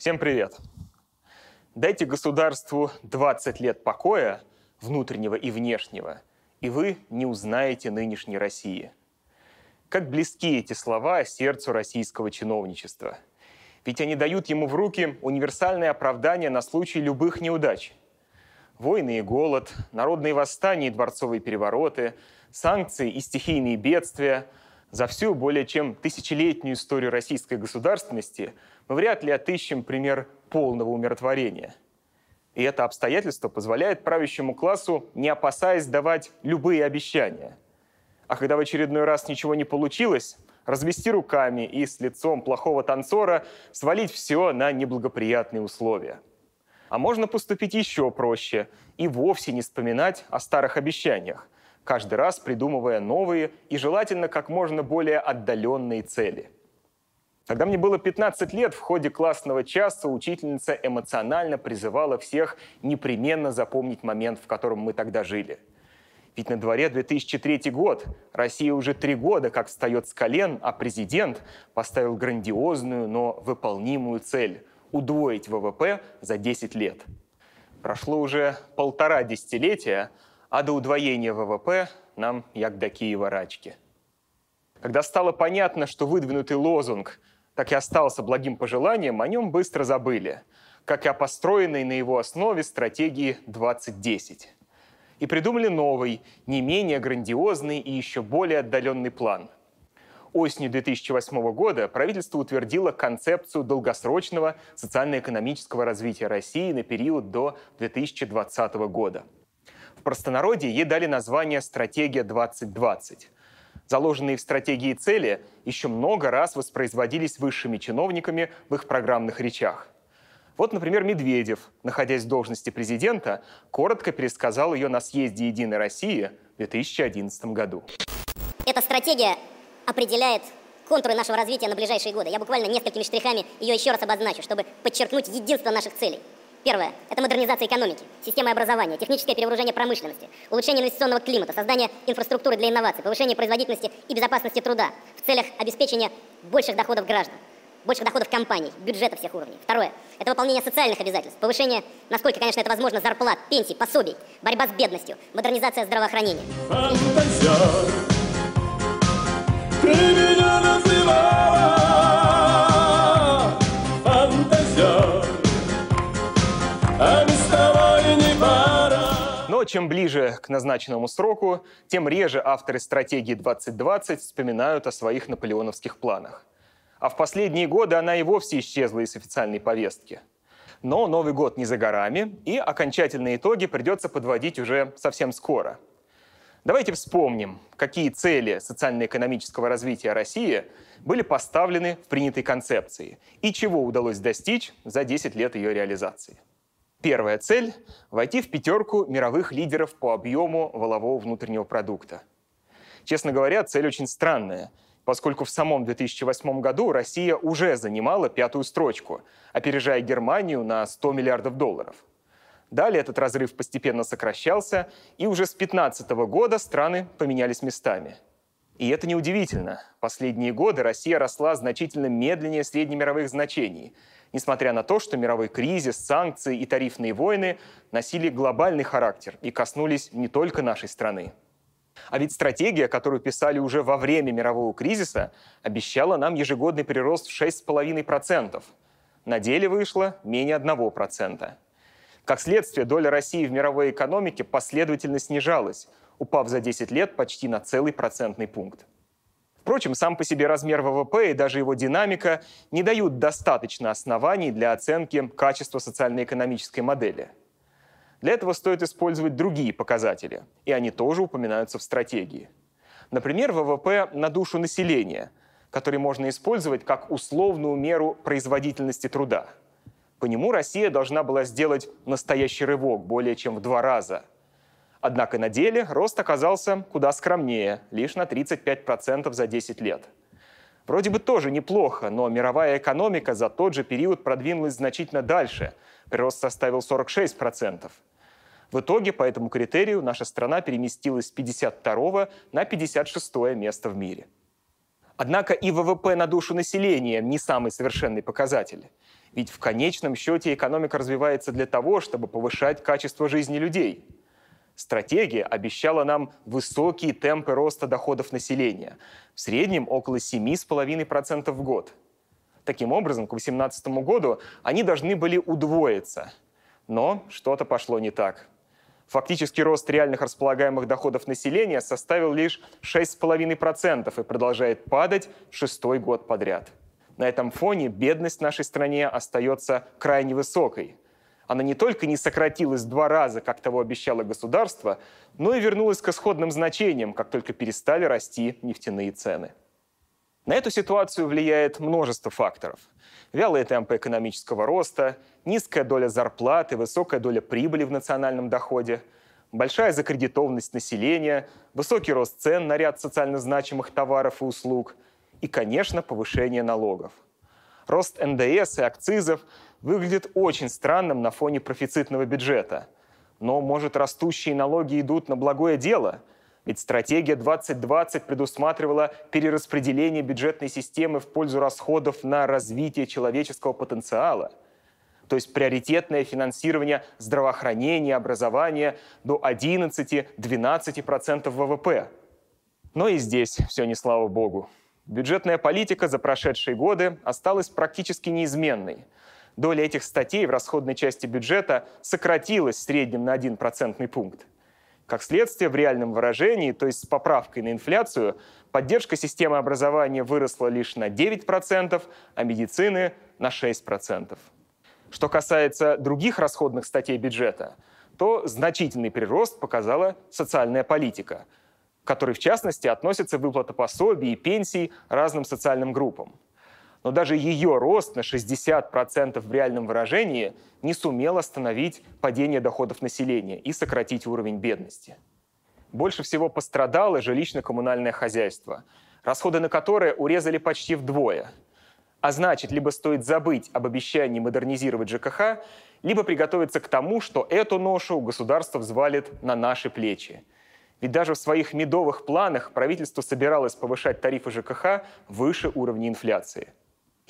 Всем привет! Дайте государству 20 лет покоя, внутреннего и внешнего, и вы не узнаете нынешней России. Как близки эти слова сердцу российского чиновничества. Ведь они дают ему в руки универсальное оправдание на случай любых неудач. Войны и голод, народные восстания и дворцовые перевороты, санкции и стихийные бедствия – за всю более чем тысячелетнюю историю российской государственности мы вряд ли отыщем пример полного умиротворения. И это обстоятельство позволяет правящему классу, не опасаясь давать любые обещания. А когда в очередной раз ничего не получилось, развести руками и с лицом плохого танцора свалить все на неблагоприятные условия. А можно поступить еще проще и вовсе не вспоминать о старых обещаниях, каждый раз придумывая новые и желательно как можно более отдаленные цели. Когда мне было 15 лет, в ходе классного часа учительница эмоционально призывала всех непременно запомнить момент, в котором мы тогда жили. Ведь на дворе 2003 год, Россия уже три года как встает с колен, а президент поставил грандиозную, но выполнимую цель – удвоить ВВП за 10 лет. Прошло уже полтора десятилетия, а до удвоения ВВП нам як до Киева рачки. Когда стало понятно, что выдвинутый лозунг так и остался благим пожеланием, о нем быстро забыли, как и о построенной на его основе стратегии 2010. И придумали новый, не менее грандиозный и еще более отдаленный план. Осенью 2008 года правительство утвердило концепцию долгосрочного социально-экономического развития России на период до 2020 года – в простонародье ей дали название «Стратегия 2020». Заложенные в стратегии цели еще много раз воспроизводились высшими чиновниками в их программных речах. Вот, например, Медведев, находясь в должности президента, коротко пересказал ее на съезде «Единой России» в 2011 году. Эта стратегия определяет контуры нашего развития на ближайшие годы. Я буквально несколькими штрихами ее еще раз обозначу, чтобы подчеркнуть единство наших целей. Первое – это модернизация экономики, системы образования, техническое перевооружение промышленности, улучшение инвестиционного климата, создание инфраструктуры для инноваций, повышение производительности и безопасности труда в целях обеспечения больших доходов граждан, больших доходов компаний, бюджета всех уровней. Второе – это выполнение социальных обязательств, повышение, насколько, конечно, это возможно, зарплат, пенсий, пособий, борьба с бедностью, модернизация здравоохранения. Чем ближе к назначенному сроку, тем реже авторы стратегии 2020 вспоминают о своих наполеоновских планах. А в последние годы она и вовсе исчезла из официальной повестки. Но Новый год не за горами, и окончательные итоги придется подводить уже совсем скоро. Давайте вспомним, какие цели социально-экономического развития России были поставлены в принятой концепции и чего удалось достичь за 10 лет ее реализации. Первая цель – войти в пятерку мировых лидеров по объему волового внутреннего продукта. Честно говоря, цель очень странная, поскольку в самом 2008 году Россия уже занимала пятую строчку, опережая Германию на 100 миллиардов долларов. Далее этот разрыв постепенно сокращался, и уже с 2015 года страны поменялись местами. И это неудивительно. Последние годы Россия росла значительно медленнее среднемировых значений – несмотря на то, что мировой кризис, санкции и тарифные войны носили глобальный характер и коснулись не только нашей страны. А ведь стратегия, которую писали уже во время мирового кризиса, обещала нам ежегодный прирост в 6,5%. На деле вышло менее 1%. Как следствие, доля России в мировой экономике последовательно снижалась, упав за 10 лет почти на целый процентный пункт. Впрочем, сам по себе размер ВВП и даже его динамика не дают достаточно оснований для оценки качества социально-экономической модели. Для этого стоит использовать другие показатели, и они тоже упоминаются в стратегии. Например, ВВП на душу населения, который можно использовать как условную меру производительности труда. По нему Россия должна была сделать настоящий рывок более чем в два раза – Однако на деле рост оказался куда скромнее, лишь на 35% за 10 лет. Вроде бы тоже неплохо, но мировая экономика за тот же период продвинулась значительно дальше. Прирост составил 46%. В итоге по этому критерию наша страна переместилась с 52 на 56 место в мире. Однако и ВВП на душу населения не самый совершенный показатель. Ведь в конечном счете экономика развивается для того, чтобы повышать качество жизни людей. Стратегия обещала нам высокие темпы роста доходов населения, в среднем около 7,5% в год. Таким образом, к 2018 году они должны были удвоиться. Но что-то пошло не так. Фактический рост реальных располагаемых доходов населения составил лишь 6,5% и продолжает падать шестой год подряд. На этом фоне бедность в нашей стране остается крайне высокой. Она не только не сократилась два раза, как того обещало государство, но и вернулась к исходным значениям, как только перестали расти нефтяные цены. На эту ситуацию влияет множество факторов. Вялые темпы экономического роста, низкая доля зарплаты, высокая доля прибыли в национальном доходе, большая закредитованность населения, высокий рост цен на ряд социально значимых товаров и услуг – и, конечно, повышение налогов. Рост НДС и акцизов выглядит очень странным на фоне профицитного бюджета. Но, может, растущие налоги идут на благое дело? Ведь стратегия 2020 предусматривала перераспределение бюджетной системы в пользу расходов на развитие человеческого потенциала. То есть приоритетное финансирование здравоохранения, образования до 11-12% ВВП. Но и здесь все не слава богу. Бюджетная политика за прошедшие годы осталась практически неизменной. Доля этих статей в расходной части бюджета сократилась в среднем на 1 процентный пункт. Как следствие, в реальном выражении, то есть с поправкой на инфляцию, поддержка системы образования выросла лишь на 9%, а медицины – на 6%. Что касается других расходных статей бюджета, то значительный прирост показала социальная политика – которой, в частности, относятся выплата пособий и пенсий разным социальным группам. Но даже ее рост на 60% в реальном выражении не сумел остановить падение доходов населения и сократить уровень бедности. Больше всего пострадало жилищно-коммунальное хозяйство, расходы на которое урезали почти вдвое. А значит, либо стоит забыть об обещании модернизировать ЖКХ, либо приготовиться к тому, что эту ношу государство взвалит на наши плечи – ведь даже в своих медовых планах правительство собиралось повышать тарифы ЖКХ выше уровня инфляции.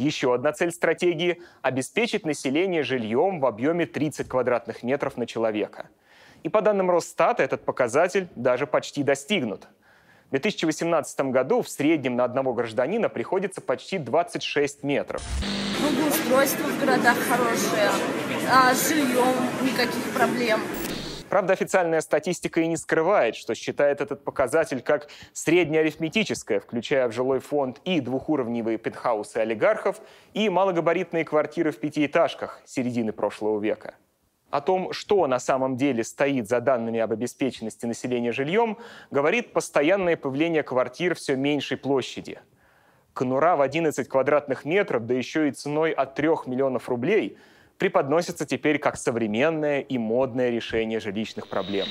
Еще одна цель стратегии – обеспечить население жильем в объеме 30 квадратных метров на человека. И по данным Росстата этот показатель даже почти достигнут. В 2018 году в среднем на одного гражданина приходится почти 26 метров. Благоустройство в городах хорошее, а с жильем никаких проблем. Правда, официальная статистика и не скрывает, что считает этот показатель как среднеарифметическое, включая в жилой фонд и двухуровневые пентхаусы олигархов, и малогабаритные квартиры в пятиэтажках середины прошлого века. О том, что на самом деле стоит за данными об обеспеченности населения жильем, говорит постоянное появление квартир все меньшей площади. Конура в 11 квадратных метров, да еще и ценой от 3 миллионов рублей – преподносится теперь как современное и модное решение жилищных проблем.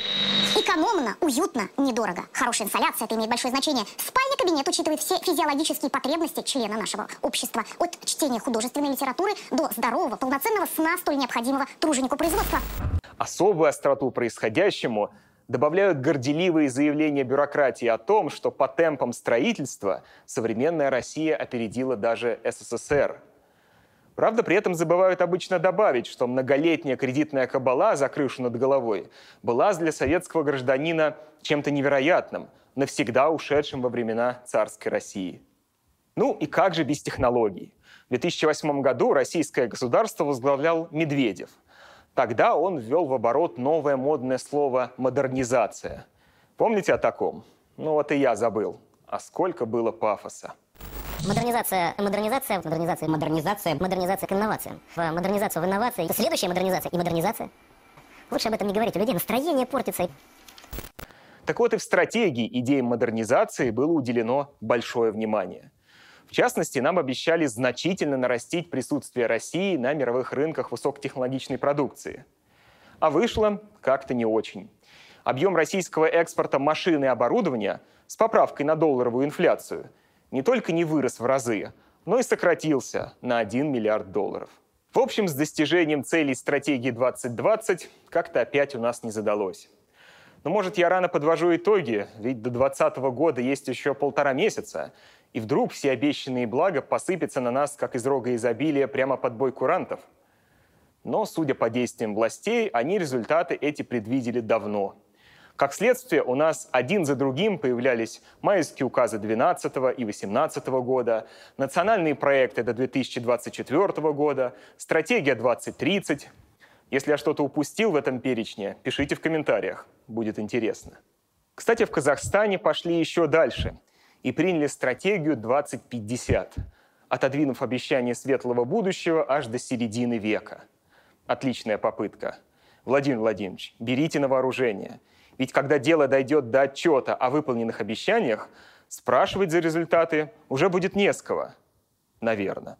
Экономно, уютно, недорого. Хорошая инсоляция, это имеет большое значение. Спальный кабинет учитывает все физиологические потребности члена нашего общества. От чтения художественной литературы до здорового, полноценного сна, столь необходимого труженику производства. Особую остроту происходящему добавляют горделивые заявления бюрократии о том, что по темпам строительства современная Россия опередила даже СССР – Правда, при этом забывают обычно добавить, что многолетняя кредитная кабала за крышу над головой была для советского гражданина чем-то невероятным, навсегда ушедшим во времена царской России. Ну и как же без технологий? В 2008 году российское государство возглавлял Медведев. Тогда он ввел в оборот новое модное слово «модернизация». Помните о таком? Ну вот и я забыл. А сколько было пафоса. Модернизация, модернизация, модернизация, модернизация, модернизация к инновациям. В модернизацию в инновации. Следующая модернизация и модернизация. Лучше об этом не говорить, у людей настроение портится. Так вот и в стратегии идеям модернизации было уделено большое внимание. В частности, нам обещали значительно нарастить присутствие России на мировых рынках высокотехнологичной продукции. А вышло как-то не очень. Объем российского экспорта машин и оборудования с поправкой на долларовую инфляцию – не только не вырос в разы, но и сократился на 1 миллиард долларов. В общем, с достижением целей стратегии 2020 как-то опять у нас не задалось. Но, может, я рано подвожу итоги, ведь до 2020 года есть еще полтора месяца, И вдруг все обещанные блага посыпятся на нас, как из рога изобилия, прямо под бой курантов. Но, судя по действиям властей, они результаты эти предвидели давно. Как следствие, у нас один за другим появлялись майские указы 12 и 18 года, национальные проекты до 2024 года, стратегия 2030. Если я что-то упустил в этом перечне, пишите в комментариях, будет интересно. Кстати, в Казахстане пошли еще дальше и приняли стратегию 2050, отодвинув обещание светлого будущего аж до середины века. Отличная попытка. Владимир Владимирович, берите на вооружение. Ведь когда дело дойдет до отчета о выполненных обещаниях, спрашивать за результаты уже будет не с кого. Наверное.